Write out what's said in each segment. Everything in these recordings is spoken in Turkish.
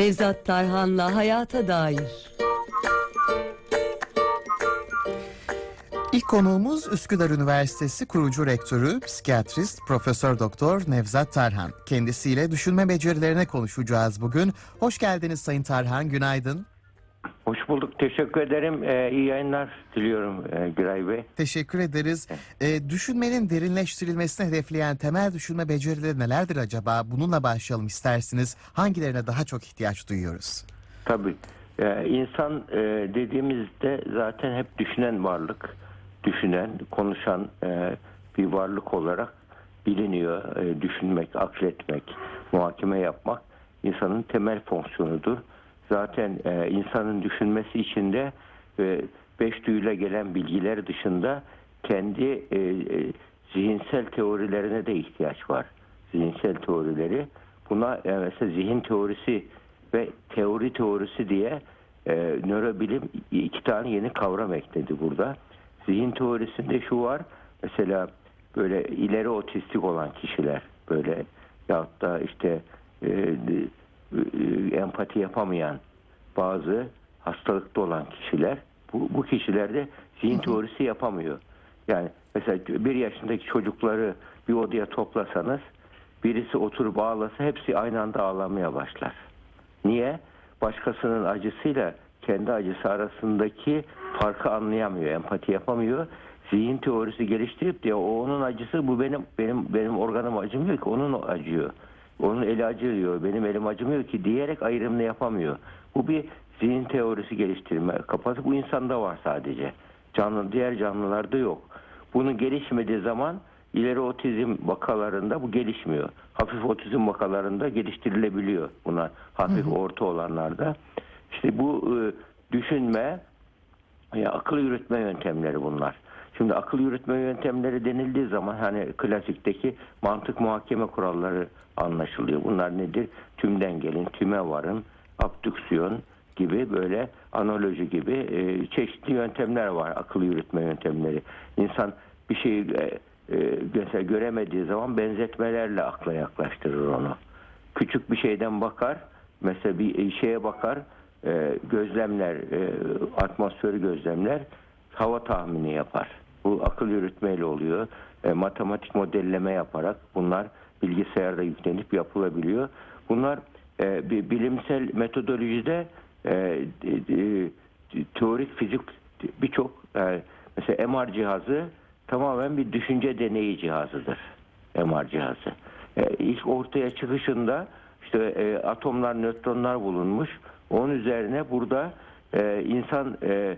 Nevzat Tarhan'la Hayata Dair. İlk konuğumuz Üsküdar Üniversitesi kurucu rektörü, psikiyatrist Profesör Doktor Nevzat Tarhan. Kendisiyle düşünme becerilerine konuşacağız bugün. Hoş geldiniz Sayın Tarhan, günaydın. Hoş bulduk. Teşekkür ederim. Ee, iyi yayınlar diliyorum e, Güray Bey. Teşekkür ederiz. Ee, düşünmenin derinleştirilmesini hedefleyen temel düşünme becerileri nelerdir acaba? Bununla başlayalım isterseniz. Hangilerine daha çok ihtiyaç duyuyoruz? Tabii. Ee, insan e, dediğimizde zaten hep düşünen varlık. Düşünen, konuşan e, bir varlık olarak biliniyor. E, düşünmek, akletmek, muhakeme yapmak insanın temel fonksiyonudur. Zaten e, insanın düşünmesi için de e, beş duyuyla gelen bilgiler dışında kendi e, e, zihinsel teorilerine de ihtiyaç var. Zihinsel teorileri. Buna e, mesela zihin teorisi ve teori teorisi diye e, nörobilim iki tane yeni kavram ekledi burada. Zihin teorisinde şu var. Mesela böyle ileri otistik olan kişiler böyle yahut da işte e, empati yapamayan bazı hastalıkta olan kişiler bu, bu kişilerde zihin teorisi yapamıyor. Yani mesela bir yaşındaki çocukları bir odaya toplasanız birisi oturup ağlasa hepsi aynı anda ağlamaya başlar. Niye? Başkasının acısıyla kendi acısı arasındaki farkı anlayamıyor, empati yapamıyor. Zihin teorisi geliştirip diye o onun acısı bu benim benim benim organım acımıyor ki onun acıyor. Onun eli acıyor, benim elim acımıyor ki diyerek ayrımını yapamıyor. Bu bir zihin teorisi geliştirme kapası bu insanda var sadece. Canlı diğer canlılarda yok. Bunun gelişmediği zaman ileri otizm vakalarında bu gelişmiyor. Hafif otizm vakalarında geliştirilebiliyor buna hafif orta olanlarda. İşte bu e, düşünme ya akıl yürütme yöntemleri bunlar. Şimdi akıl yürütme yöntemleri denildiği zaman hani klasikteki mantık muhakeme kuralları anlaşılıyor. Bunlar nedir? Tümden gelin, tüme varın, abdüksiyon gibi böyle analoji gibi e, çeşitli yöntemler var akıl yürütme yöntemleri. İnsan bir şeyi e, e, mesela göremediği zaman benzetmelerle akla yaklaştırır onu. Küçük bir şeyden bakar, mesela bir şeye bakar, e, gözlemler, e, atmosferi gözlemler, hava tahmini yapar. Bu akıl yürütmeyle oluyor. E, matematik modelleme yaparak bunlar bilgisayarda yüklenip yapılabiliyor. Bunlar e, bir bilimsel metodolojide e, e, teorik fizik birçok e, mesela MR cihazı tamamen bir düşünce deneyi cihazıdır. MR cihazı. E, ilk ortaya çıkışında işte e, atomlar, nötronlar bulunmuş. Onun üzerine burada e, insan e,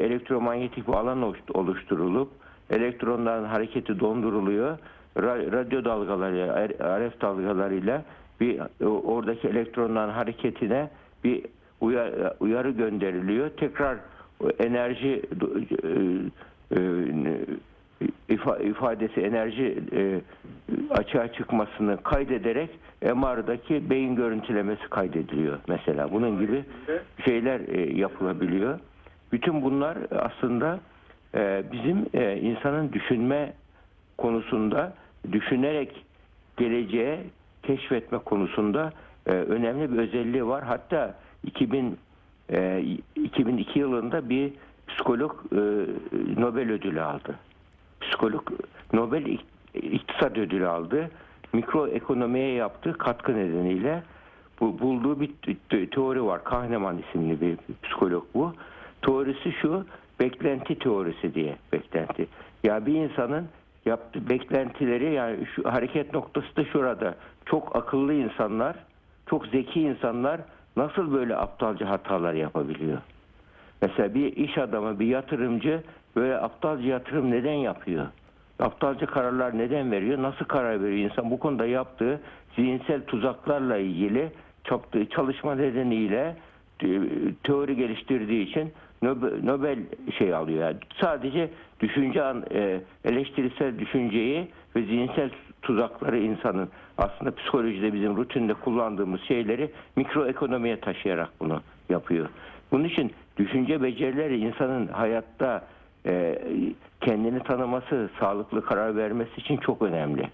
elektromanyetik bir alan oluşturulup elektronların hareketi donduruluyor. Radyo dalgaları, RF dalgalarıyla bir oradaki elektronların hareketine bir uyarı gönderiliyor. Tekrar enerji ifadesi enerji açığa çıkmasını kaydederek MR'daki beyin görüntülemesi kaydediliyor mesela. Bunun gibi şeyler yapılabiliyor. Bütün bunlar aslında bizim insanın düşünme konusunda düşünerek geleceğe keşfetme konusunda önemli bir özelliği var. Hatta 2000 2002 yılında bir psikolog Nobel ödülü aldı. Psikolog Nobel iktisat ödülü aldı. Mikroekonomiye yaptığı katkı nedeniyle bu bulduğu bir teori var. Kahneman isimli bir psikolog bu. Teorisi şu, beklenti teorisi diye beklenti. Ya bir insanın yaptığı beklentileri yani şu hareket noktası da şurada. Çok akıllı insanlar, çok zeki insanlar nasıl böyle aptalca hatalar yapabiliyor? Mesela bir iş adamı, bir yatırımcı böyle aptalca yatırım neden yapıyor? Aptalca kararlar neden veriyor? Nasıl karar veriyor insan? Bu konuda yaptığı zihinsel tuzaklarla ilgili yaptığı çalışma nedeniyle teori geliştirdiği için Nobel şey alıyor. Yani sadece düşünce e, eleştirisel düşünceyi ve zihinsel tuzakları insanın aslında psikolojide bizim rutinde kullandığımız şeyleri mikroekonomiye taşıyarak bunu yapıyor. Bunun için düşünce becerileri insanın hayatta e, kendini tanıması, sağlıklı karar vermesi için çok önemli.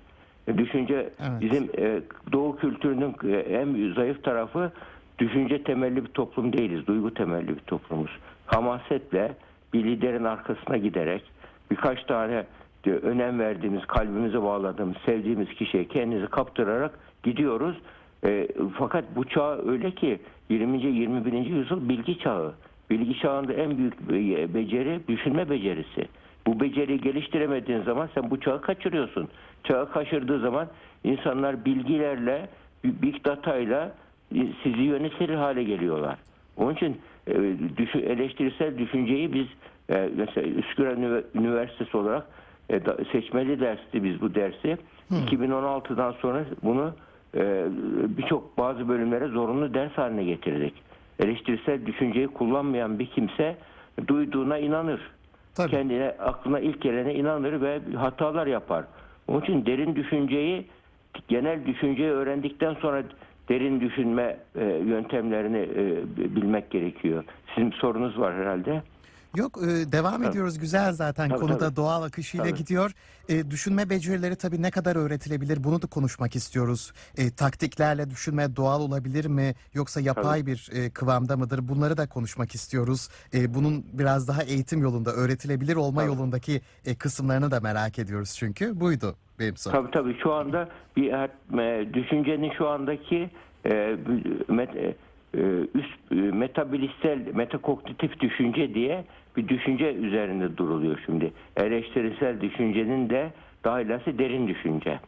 Düşünce Evet. bizim e, Doğu kültürünün e, en zayıf tarafı düşünce temelli bir toplum değiliz. Duygu temelli bir toplumuz. Hamasetle bir liderin arkasına giderek birkaç tane de önem verdiğimiz, kalbimize bağladığımız, sevdiğimiz kişiye kendimizi kaptırarak gidiyoruz. E, fakat bu çağ öyle ki 20. 21. yüzyıl bilgi çağı. Bilgi çağında en büyük be- beceri düşünme becerisi. Bu beceriyi geliştiremediğin zaman sen bu çağı kaçırıyorsun. Çağı kaçırdığı zaman insanlar bilgilerle, big data ile sizi yönetir hale geliyorlar. Onun için e, eleştirisel düşünceyi biz e, mesela Üsküdar Ünivers- Üniversitesi olarak e, seçmeli dersti biz bu dersi. 2016'dan sonra bunu e, birçok bazı bölümlere zorunlu ders haline getirdik. Eleştirisel düşünceyi kullanmayan bir kimse duyduğuna inanır. Tabii. Kendine aklına ilk gelene inanır ve hatalar yapar. Onun için derin düşünceyi genel düşünceyi öğrendikten sonra derin düşünme e, yöntemlerini e, bilmek gerekiyor. Sizin bir sorunuz var herhalde. Yok e, devam ediyoruz güzel zaten Tabii, konuda tabii. doğal akışıyla Tabii. gidiyor. E, düşünme becerileri tabii ne kadar öğretilebilir bunu da konuşmak istiyoruz. E, taktiklerle düşünme doğal olabilir mi yoksa yapay bir e, kıvamda mıdır bunları da konuşmak istiyoruz. E, bunun biraz daha eğitim yolunda öğretilebilir olma Tabii. yolundaki e, kısımlarını da merak ediyoruz çünkü buydu benim sorum. Tabii tabii şu anda bir e, düşüncenin şu andaki e, met, e, üst e, metabilistel metakognitif düşünce diye bir düşünce üzerinde duruluyor şimdi. Eleştirisel düşüncenin de daha derin düşünce.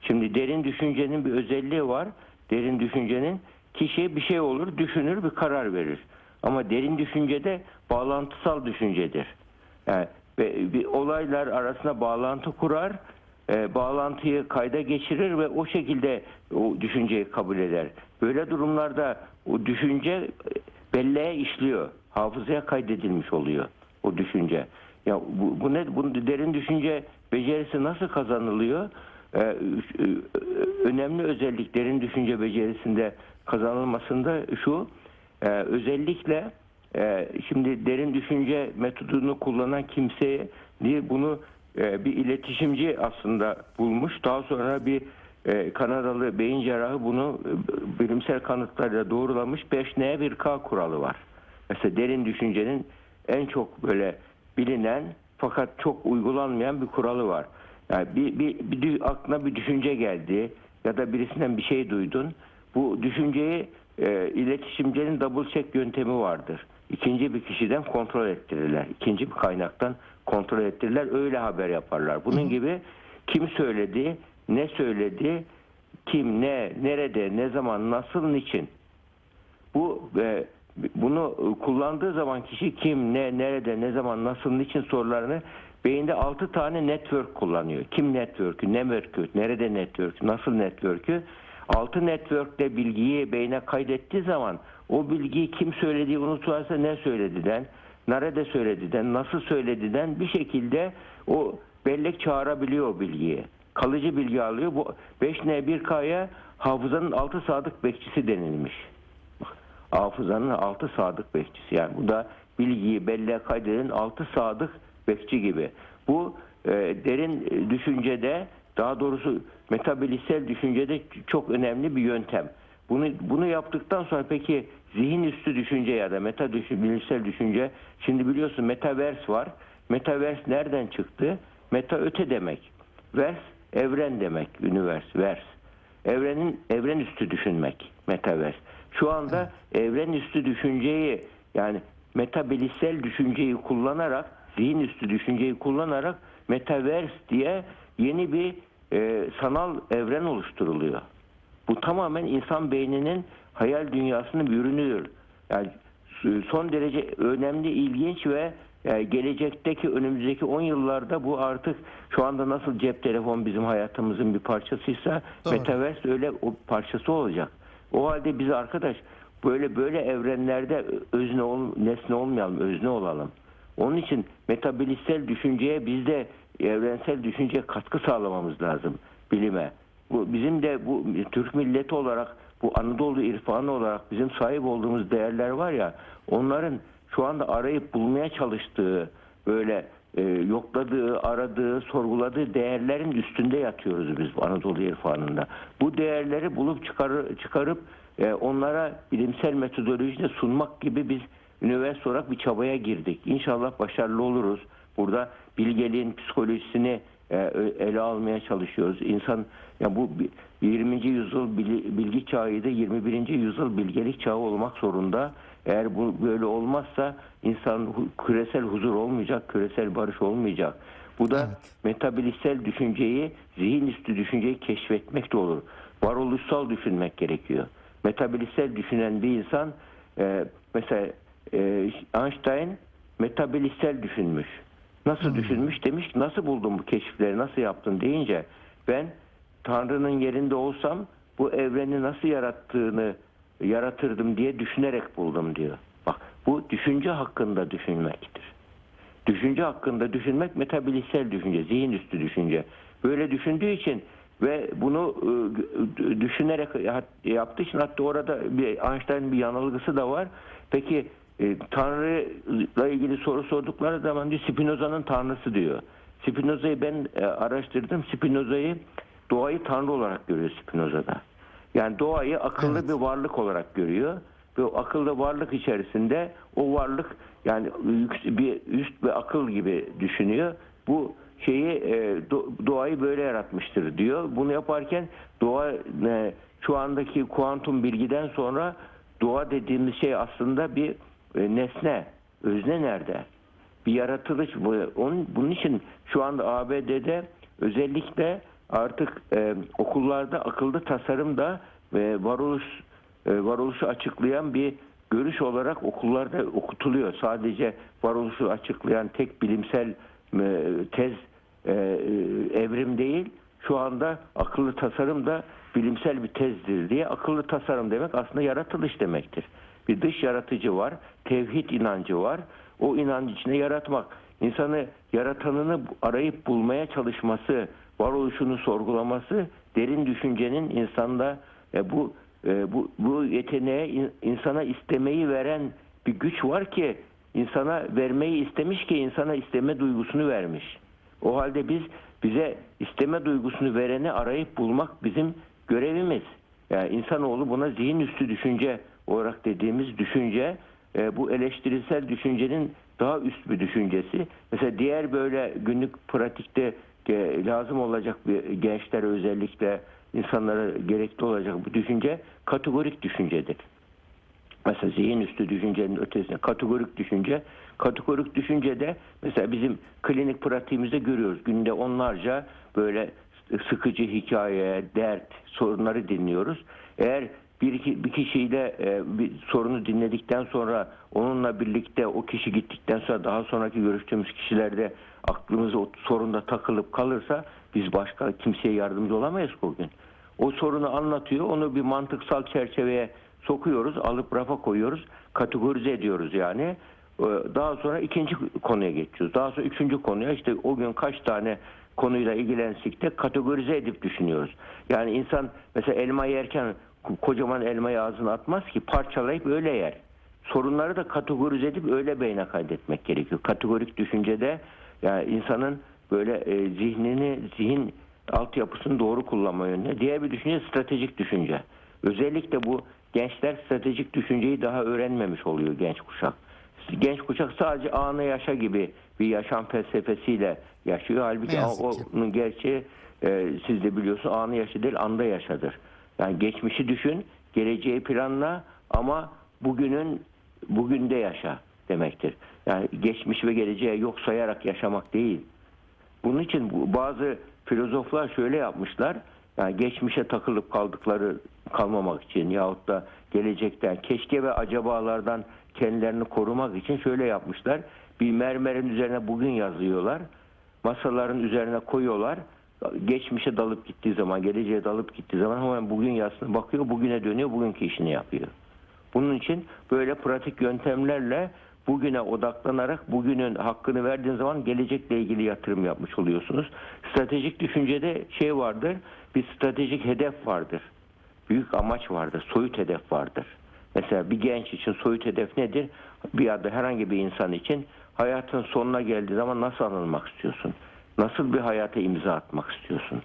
Şimdi derin düşüncenin bir özelliği var. Derin düşüncenin kişi bir şey olur, düşünür, bir karar verir. Ama derin düşüncede bağlantısal düşüncedir. Yani ve bir olaylar arasında bağlantı kurar, e, bağlantıyı kayda geçirir ve o şekilde o düşünceyi kabul eder. Böyle durumlarda o düşünce e, belleğe işliyor, hafızaya kaydedilmiş oluyor o düşünce. Ya bu, bu ne? Bu derin düşünce becerisi nasıl kazanılıyor? Ee, e, önemli özelliklerin düşünce becerisinde kazanılmasında şu e, özellikle e, şimdi derin düşünce metodunu kullanan kimseye değil bunu e, bir iletişimci aslında bulmuş. Daha sonra bir e, Kanadalı beyin cerrahı bunu e, bilimsel kanıtlarla doğrulamış. 5N 1K kuralı var. Mesela derin düşüncenin en çok böyle bilinen fakat çok uygulanmayan bir kuralı var. Yani bir, bir, bir aklına bir düşünce geldi ya da birisinden bir şey duydun. Bu düşünceyi e, iletişimcinin double check yöntemi vardır. İkinci bir kişiden kontrol ettirirler. İkinci bir kaynaktan kontrol ettirirler. Öyle haber yaparlar. Bunun gibi kim söyledi, ne söyledi, kim, ne, nerede, ne zaman, nasıl, niçin. Bu e, bunu kullandığı zaman kişi kim, ne, nerede, ne zaman, nasıl, niçin sorularını beyinde 6 tane network kullanıyor. Kim network'ü, ne network'ü, nerede network'ü, nasıl network'ü. 6 network'te bilgiyi beyne kaydettiği zaman o bilgiyi kim söylediği unutursa ne söylediğinden, nerede söylediğinden, nasıl söylediğinden bir şekilde o bellek çağırabiliyor o bilgiyi. Kalıcı bilgi alıyor. Bu 5N1K'ya hafızanın 6 sadık bekçisi denilmiş hafızanın altı sadık bekçisi. Yani bu da bilgiyi belleğe kaydeden altı sadık bekçi gibi. Bu e, derin düşüncede daha doğrusu metabilisel düşüncede çok önemli bir yöntem. Bunu bunu yaptıktan sonra peki zihin üstü düşünce ya da meta düşün, bilimsel düşünce şimdi biliyorsun metaverse var. Metaverse nereden çıktı? Meta öte demek. Vers evren demek. Universe, vers. Evrenin evren üstü düşünmek metaverse. Şu anda evren üstü düşünceyi yani metabilisel düşünceyi kullanarak zihin üstü düşünceyi kullanarak metaverse diye yeni bir e, sanal evren oluşturuluyor. Bu tamamen insan beyninin hayal dünyasının bir ürünüdür. Yani son derece önemli, ilginç ve e, gelecekteki önümüzdeki 10 yıllarda bu artık şu anda nasıl cep telefon bizim hayatımızın bir parçasıysa Doğru. metaverse öyle o parçası olacak. O halde biz arkadaş böyle böyle evrenlerde özne ol, nesne olmayalım, özne olalım. Onun için metabilistel düşünceye biz de evrensel düşünceye katkı sağlamamız lazım bilime. Bu bizim de bu Türk milleti olarak bu Anadolu irfanı olarak bizim sahip olduğumuz değerler var ya onların şu anda arayıp bulmaya çalıştığı böyle e, yokladığı, aradığı, sorguladığı değerlerin üstünde yatıyoruz biz Anadolu irfanında. Bu değerleri bulup çıkar, çıkarıp e, onlara bilimsel metodolojide sunmak gibi biz üniversite olarak bir çabaya girdik. İnşallah başarılı oluruz. Burada bilgeliğin psikolojisini e, ele almaya çalışıyoruz. İnsan ya bu bi- 20. yüzyıl bilgi çağıydı, 21. yüzyıl bilgelik çağı olmak zorunda. Eğer bu böyle olmazsa insan küresel huzur olmayacak, küresel barış olmayacak. Bu da Evet. metabilistsel düşünceyi, zihin üstü düşünceyi keşfetmek de olur. Varoluşsal düşünmek gerekiyor. Metabilistsel düşünen bir insan e, mesela e, Einstein metabilistsel düşünmüş. Nasıl düşünmüş demiş ki nasıl buldun bu keşifleri nasıl yaptın deyince ben Tanrı'nın yerinde olsam bu evreni nasıl yarattığını yaratırdım diye düşünerek buldum diyor. Bak bu düşünce hakkında düşünmektir. Düşünce hakkında düşünmek metabilistsel düşünce, zihin üstü düşünce. Böyle düşündüğü için ve bunu e, düşünerek yaptığı için hatta orada bir Einstein bir yanılgısı da var. Peki e, Tanrı'la ilgili soru sordukları zaman diyor Spinoza'nın Tanrısı diyor. Spinoza'yı ben e, araştırdım. Spinoza'yı doğayı Tanrı olarak görüyor Spinoza'da. Yani doğayı akıllı Evet. bir varlık olarak görüyor. Ve o akıllı varlık içerisinde o varlık yani bir üst bir akıl gibi düşünüyor. Bu şeyi e, do- doğayı böyle yaratmıştır diyor. Bunu yaparken doğa e, şu andaki kuantum bilgiden sonra doğa dediğimiz şey aslında bir e, nesne. Özne nerede? bir yaratılış. Onun, bunun için şu anda ABD'de özellikle artık e, okullarda akıllı tasarım da e, varoluş e, varoluşu açıklayan bir görüş olarak okullarda okutuluyor. Sadece varoluşu açıklayan tek bilimsel e, tez e, evrim değil. Şu anda akıllı tasarım da bilimsel bir tezdir diye akıllı tasarım demek aslında yaratılış demektir. Bir dış yaratıcı var, tevhid inancı var. O inancı içine yaratmak, insanı yaratanını arayıp bulmaya çalışması, varoluşunu sorgulaması, derin düşüncenin insanda e, bu e, bu bu yeteneğe in- insana istemeyi veren bir güç var ki insana vermeyi istemiş ki insana isteme duygusunu vermiş. O halde biz bize isteme duygusunu vereni arayıp bulmak bizim görevimiz. Yani insanoğlu buna zihin üstü düşünce olarak dediğimiz düşünce e, bu eleştirisel düşüncenin daha üst bir düşüncesi. Mesela diğer böyle günlük pratikte lazım olacak bir gençlere özellikle insanlara gerekli olacak bu düşünce kategorik düşüncedir. Mesela zihin üstü düşüncenin ötesine kategorik düşünce. Kategorik düşüncede mesela bizim klinik pratiğimizde görüyoruz. Günde onlarca böyle sıkıcı hikaye, dert, sorunları dinliyoruz. Eğer bir, bir kişiyle e, bir sorunu dinledikten sonra onunla birlikte o kişi gittikten sonra daha sonraki görüştüğümüz kişilerde aklımız o sorunda takılıp kalırsa biz başka kimseye yardımcı olamayız bugün. O sorunu anlatıyor. Onu bir mantıksal çerçeveye sokuyoruz. Alıp rafa koyuyoruz. Kategorize ediyoruz yani. Ee, Daha sonra ikinci konuya geçiyoruz. Daha sonra üçüncü konuya işte o gün kaç tane konuyla ilgilensek de kategorize edip düşünüyoruz. Yani insan mesela elma yerken ko- kocaman elmayı ağzına atmaz ki parçalayıp öyle yer. Sorunları da kategorize edip öyle beyne kaydetmek gerekiyor. Kategorik düşüncede yani insanın böyle e, zihnini, zihin altyapısını doğru kullanma yönüne. Diğer bir düşünce stratejik düşünce. Özellikle bu gençler stratejik düşünceyi daha öğrenmemiş oluyor genç kuşak. Genç kuşak sadece anı yaşa gibi bir yaşam felsefesiyle yaşıyor. Halbuki onun gerçeği e, siz de biliyorsunuz anı yaşa değil anda yaşadır. Yani geçmişi düşün, geleceği planla ama bugünün bugünde yaşa demektir. Yani geçmiş ve geleceği yok sayarak yaşamak değil. Bunun için bazı filozoflar şöyle yapmışlar. Yani geçmişe takılıp kaldıkları kalmamak için yahut da gelecekten keşke ve acabalardan kendilerini korumak için şöyle yapmışlar. Bir mermerin üzerine bugün yazıyorlar. Masaların üzerine koyuyorlar. Geçmişe dalıp gittiği zaman, geleceğe dalıp gittiği zaman hemen bugün yazsın bakıyor, bugüne dönüyor, bugünkü işini yapıyor. Bunun için böyle pratik yöntemlerle bugüne odaklanarak bugünün hakkını verdiğiniz zaman gelecekle ilgili yatırım yapmış oluyorsunuz. Stratejik düşüncede şey vardır, bir stratejik hedef vardır. Büyük amaç vardır, soyut hedef vardır. Mesela bir genç için soyut hedef nedir? Bir ya herhangi bir insan için hayatın sonuna geldiği zaman nasıl anılmak istiyorsun? Nasıl bir hayata imza atmak istiyorsun?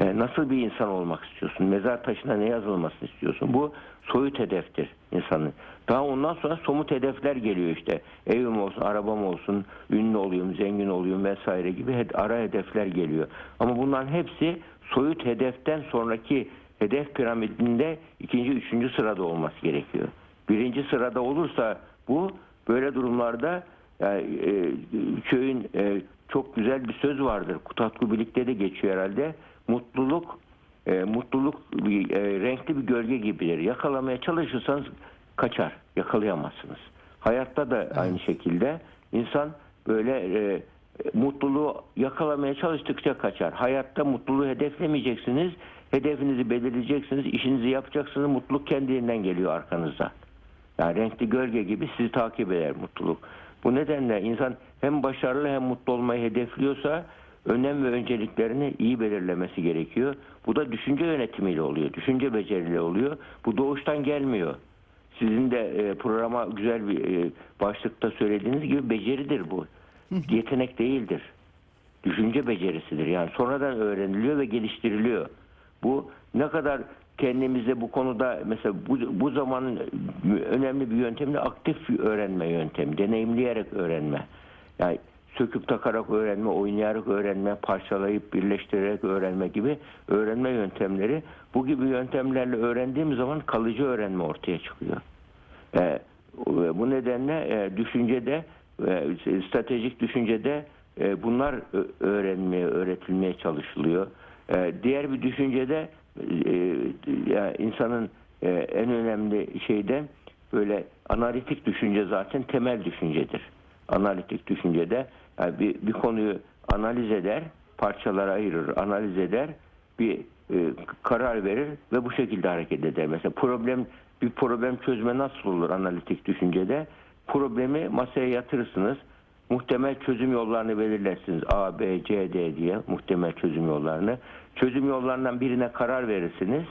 E, nasıl bir insan olmak istiyorsun? Mezar taşına ne yazılmasını istiyorsun? Bu soyut hedeftir insanın. Daha ondan sonra somut hedefler geliyor işte. Evim olsun, arabam olsun, ünlü olayım, zengin olayım vesaire gibi ara hedefler geliyor. Ama bunların hepsi soyut hedeften sonraki hedef piramidinde ikinci, üçüncü sırada olması gerekiyor. Birinci sırada olursa bu böyle durumlarda yani, e, köyün e, çok güzel bir söz vardır. Kutatku Bilik'te de geçiyor herhalde. Mutluluk e, mutluluk e, renkli bir gölge gibidir. Yakalamaya çalışırsanız kaçar. Yakalayamazsınız. Hayatta da aynı şekilde insan böyle e, mutluluğu yakalamaya çalıştıkça kaçar. Hayatta mutluluğu hedeflemeyeceksiniz. Hedefinizi belirleyeceksiniz. işinizi yapacaksınız. Mutluluk kendiliğinden geliyor arkanızda. Yani renkli gölge gibi sizi takip eder mutluluk. Bu nedenle insan hem başarılı hem mutlu olmayı hedefliyorsa önem ve önceliklerini iyi belirlemesi gerekiyor. Bu da düşünce yönetimiyle oluyor. Düşünce beceriyle oluyor. Bu doğuştan gelmiyor. Sizin de e, programa güzel bir e, başlıkta söylediğiniz gibi beceridir bu. Yetenek değildir. Düşünce becerisidir. Yani sonradan öğreniliyor ve geliştiriliyor. Bu ne kadar kendimize bu konuda mesela bu, bu zamanın önemli bir yöntemi de aktif öğrenme yöntemi. Deneyimleyerek öğrenme. Yani söküp takarak öğrenme, oynayarak öğrenme, parçalayıp birleştirerek öğrenme gibi öğrenme yöntemleri. Bu gibi yöntemlerle öğrendiğim zaman kalıcı öğrenme ortaya çıkıyor. E, bu nedenle e, düşüncede, e, stratejik düşüncede e, bunlar ö- öğrenmeye, öğretilmeye çalışılıyor. E, diğer bir düşüncede e, ya insanın e, en önemli şeyde böyle analitik düşünce zaten temel düşüncedir. Analitik düşüncede yani bir, bir konuyu analiz eder, parçalara ayırır, analiz eder, bir e, karar verir ve bu şekilde hareket eder. Mesela problem bir problem çözme nasıl olur analitik düşüncede? Problemi masaya yatırırsınız. Muhtemel çözüm yollarını belirlersiniz. A, B, C, D diye muhtemel çözüm yollarını. Çözüm yollarından birine karar verirsiniz.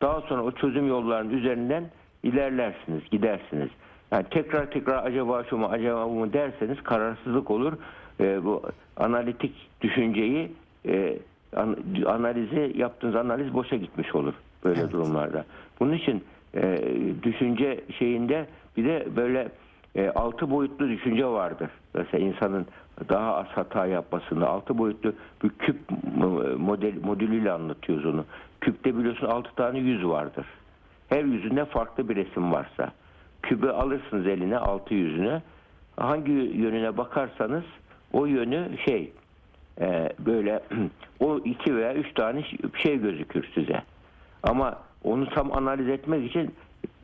Daha sonra o çözüm yollarının üzerinden ilerlersiniz, gidersiniz. Yani tekrar tekrar acaba şu mu, acaba bu mu derseniz kararsızlık olur. Ee, bu analitik düşünceyi e, an- analizi yaptığınız analiz boşa gitmiş olur böyle Evet. durumlarda. Bunun için e, düşünce şeyinde bir de böyle e, altı boyutlu düşünce vardır. Mesela insanın daha az hata yapmasında altı boyutlu bir küp model modülüyle anlatıyoruz onu. Küpte biliyorsun altı tane yüz vardır. Her yüzünde farklı bir resim varsa. Kübü alırsınız eline altı yüzüne. Hangi yönüne bakarsanız o yönü şey e, böyle o iki veya üç tane şey gözükür size. Ama onu tam analiz etmek için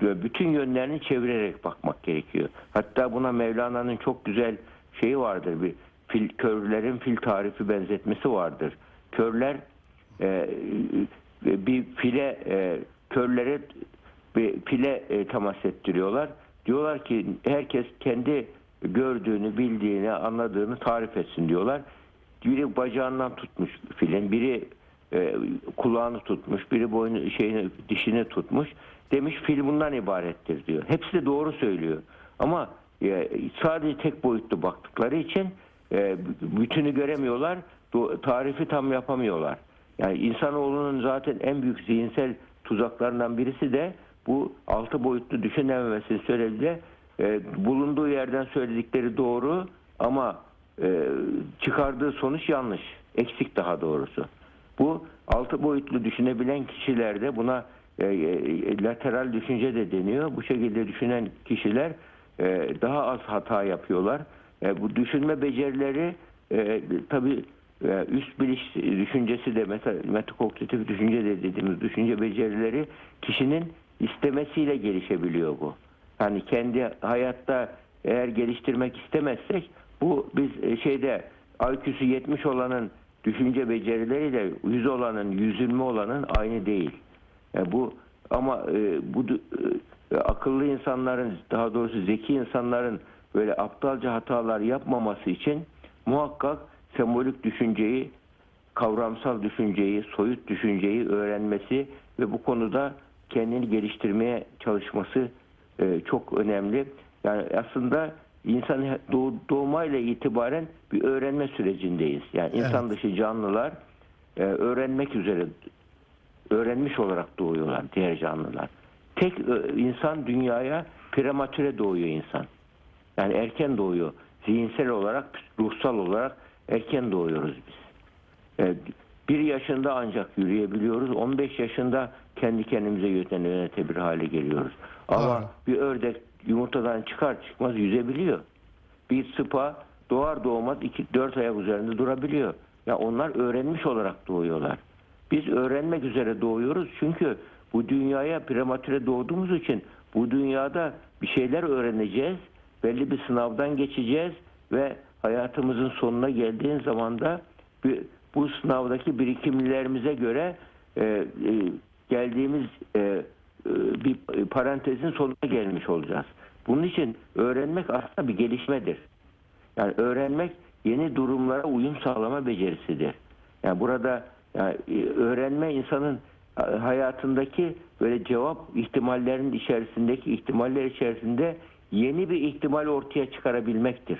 bütün yönlerini çevirerek bakmak gerekiyor. Hatta buna Mevlana'nın çok güzel şeyi vardır. Bir fil, körlerin fil tarifi benzetmesi vardır. Körler e, bir file e, körlere bir file e, temas ettiriyorlar. Diyorlar ki herkes kendi gördüğünü, bildiğini, anladığını tarif etsin diyorlar. Biri bacağından tutmuş filin, biri e, kulağını tutmuş, biri boynu şeyini dişini tutmuş. Demiş fil bundan ibarettir diyor. Hepsi de doğru söylüyor. Ama e, sadece tek boyutlu baktıkları için e, bütünü göremiyorlar. Tarifi tam yapamıyorlar. Yani insanoğlunun zaten en büyük zihinsel tuzaklarından birisi de bu altı boyutlu düşünememesinin sebebiyle e, bulunduğu yerden söyledikleri doğru ama e, çıkardığı sonuç yanlış. Eksik daha doğrusu. Bu altı boyutlu düşünebilen kişilerde buna e, e, lateral düşünce de deniyor. Bu şekilde düşünen kişiler e, daha az hata yapıyorlar. E, bu düşünme becerileri e, tabii e, üst biliş düşüncesi de mesela metakognitif düşünce de dediğimiz düşünce becerileri kişinin istemesiyle gelişebiliyor bu. Yani kendi hayatta eğer geliştirmek istemezsek bu biz e, şeyde IQ'su 70 olanın düşünce becerileriyle 100 olanın, 120 olanın aynı değil. E, bu ama e, bu e, akıllı insanların daha doğrusu zeki insanların böyle aptalca hatalar yapmaması için muhakkak sembolik düşünceyi, kavramsal düşünceyi, soyut düşünceyi öğrenmesi ve bu konuda kendini geliştirmeye çalışması e, çok önemli. Yani aslında insan doğ, doğmayla itibaren bir öğrenme sürecindeyiz. Yani insan Evet. dışı canlılar e, öğrenmek üzere öğrenmiş olarak doğuyorlar diğer canlılar. Tek e, insan dünyaya prematüre doğuyor insan. Yani erken doğuyor. Zihinsel olarak, ruhsal olarak erken doğuyoruz biz. E, bir yaşında ancak yürüyebiliyoruz. 15 yaşında kendi kendimize yönet- yönetebilir hale geliyoruz. Ama Doğru. bir ördek yumurtadan çıkar çıkmaz yüzebiliyor. Bir sıpa doğar doğmaz 2-4 ayak üzerinde durabiliyor. Ya onlar öğrenmiş olarak doğuyorlar. Biz öğrenmek üzere doğuyoruz çünkü bu dünyaya prematüre doğduğumuz için bu dünyada bir şeyler öğreneceğiz. Belli bir sınavdan geçeceğiz ve hayatımızın sonuna geldiğin zaman da bir- bu sınavdaki birikimlerimize göre e, e, geldiğimiz e, e, bir parantezin sonuna gelmiş olacağız. Bunun için öğrenmek aslında bir gelişmedir. Yani öğrenmek yeni durumlara uyum sağlama becerisidir. Yani burada yani e, öğrenme insanın e, hayatındaki böyle cevap ihtimallerinin içerisindeki ihtimaller içerisinde yeni bir ihtimal ortaya çıkarabilmektir.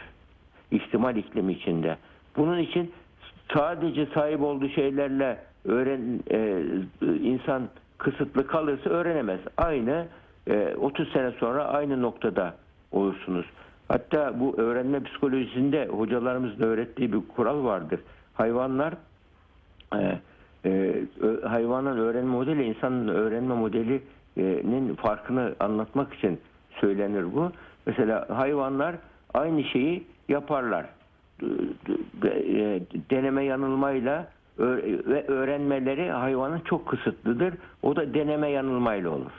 İhtimal iklimi içinde. Bunun için sadece sahip olduğu şeylerle öğren e, insan kısıtlı kalırsa öğrenemez. Aynı e, 30 sene sonra aynı noktada olursunuz. Hatta bu öğrenme psikolojisinde hocalarımızın öğrettiği bir kural vardır. Hayvanlar e, e, hayvanın öğrenme modeli insanın öğrenme modelinin farkını anlatmak için söylenir bu. Mesela hayvanlar aynı şeyi yaparlar. Deneme yanılmayla ve öğrenmeleri hayvanın çok kısıtlıdır. O da deneme yanılmayla olur.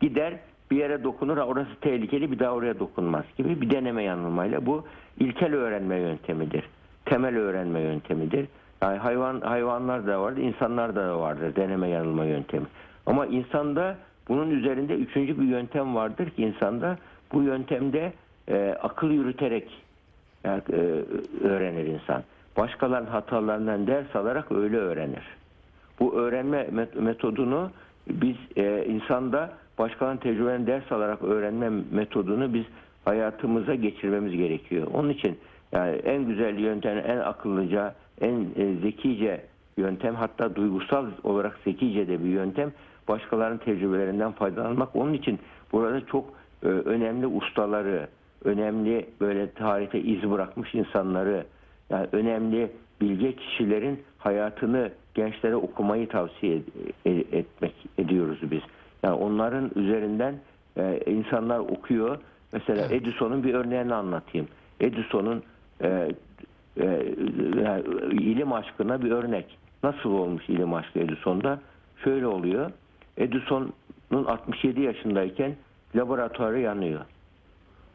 Gider bir yere dokunur "Ha, orası tehlikeli bir daha oraya dokunmaz gibi bir deneme yanılmayla bu ilkel öğrenme yöntemidir. Temel öğrenme yöntemidir. Yani hayvan hayvanlar da vardır, insanlar da vardır deneme yanılma yöntemi. Ama insanda bunun üzerinde üçüncü bir yöntem vardır ki insanda bu yöntemde e, akıl yürüterek e, öğrenir insan. Başkalarının hatalarından ders alarak öyle öğrenir. Bu öğrenme met- metodunu biz e, insanda başkalarının tecrübeden ders alarak öğrenme metodunu biz hayatımıza geçirmemiz gerekiyor. Onun için yani en güzel yöntem, en akıllıca, en e, zekice yöntem hatta duygusal olarak zekice de bir yöntem başkalarının tecrübelerinden faydalanmak. Onun için burada çok e, önemli ustaları, önemli böyle tarihte iz bırakmış insanları, yani önemli bilge kişilerin hayatını gençlere okumayı tavsiye ed- e- etmek ediyoruz biz. Yani onların üzerinden e, insanlar okuyor. Mesela Edison'un bir örneğini anlatayım. Edison'un e, e, yani ilim aşkına bir örnek. Nasıl olmuş ilim aşkı Edison'da? Şöyle oluyor. Edison'un 67 yaşındayken laboratuvarı yanıyor.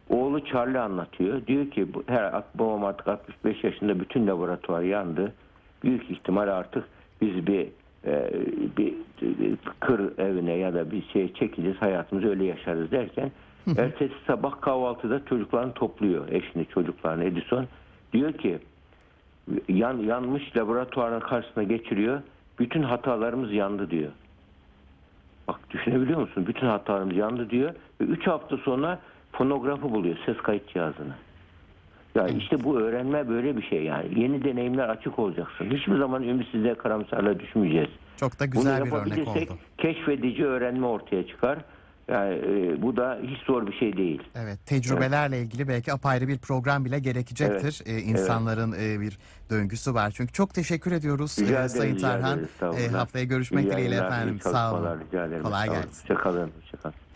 Oğlu Charlie anlatıyor. Diyor ki bu- her babam artık 65 yaşında bütün laboratuvar yandı. Büyük ihtimal artık biz bir e, bir kır evine ya da bir şey çekeceğiz hayatımızı öyle yaşarız derken ertesi sabah kahvaltıda çocuklarını topluyor eşini çocuklarını Edison diyor ki yan, yanmış laboratuvarın karşısına geçiriyor bütün hatalarımız yandı diyor. Bak düşünebiliyor musun? Bütün hatalarımız yandı diyor. Ve 3 hafta sonra fonografı buluyor. Ses kayıt cihazını. Ya işte bu öğrenme böyle bir şey yani. Yeni deneyimler açık olacaksın. Hiçbir zaman ümitsizliğe karamsarlığa düşmeyeceğiz. Çok da Bunu güzel bir örnek oldu. keşfedici öğrenme ortaya çıkar. Yani e, bu da hiç zor bir şey değil. Evet, tecrübelerle ilgili belki apayrı bir program bile gerekecektir. Ee, insanların e, bir döngüsü var. Çünkü çok teşekkür ediyoruz Rica e, ederim, Sayın rica Tarhan. ederiz. E, haftaya görüşmek dileğiyle efendim. Sağ olun. Rica. Kolay gelsin. Hoşçakalın. Hoşçakalın.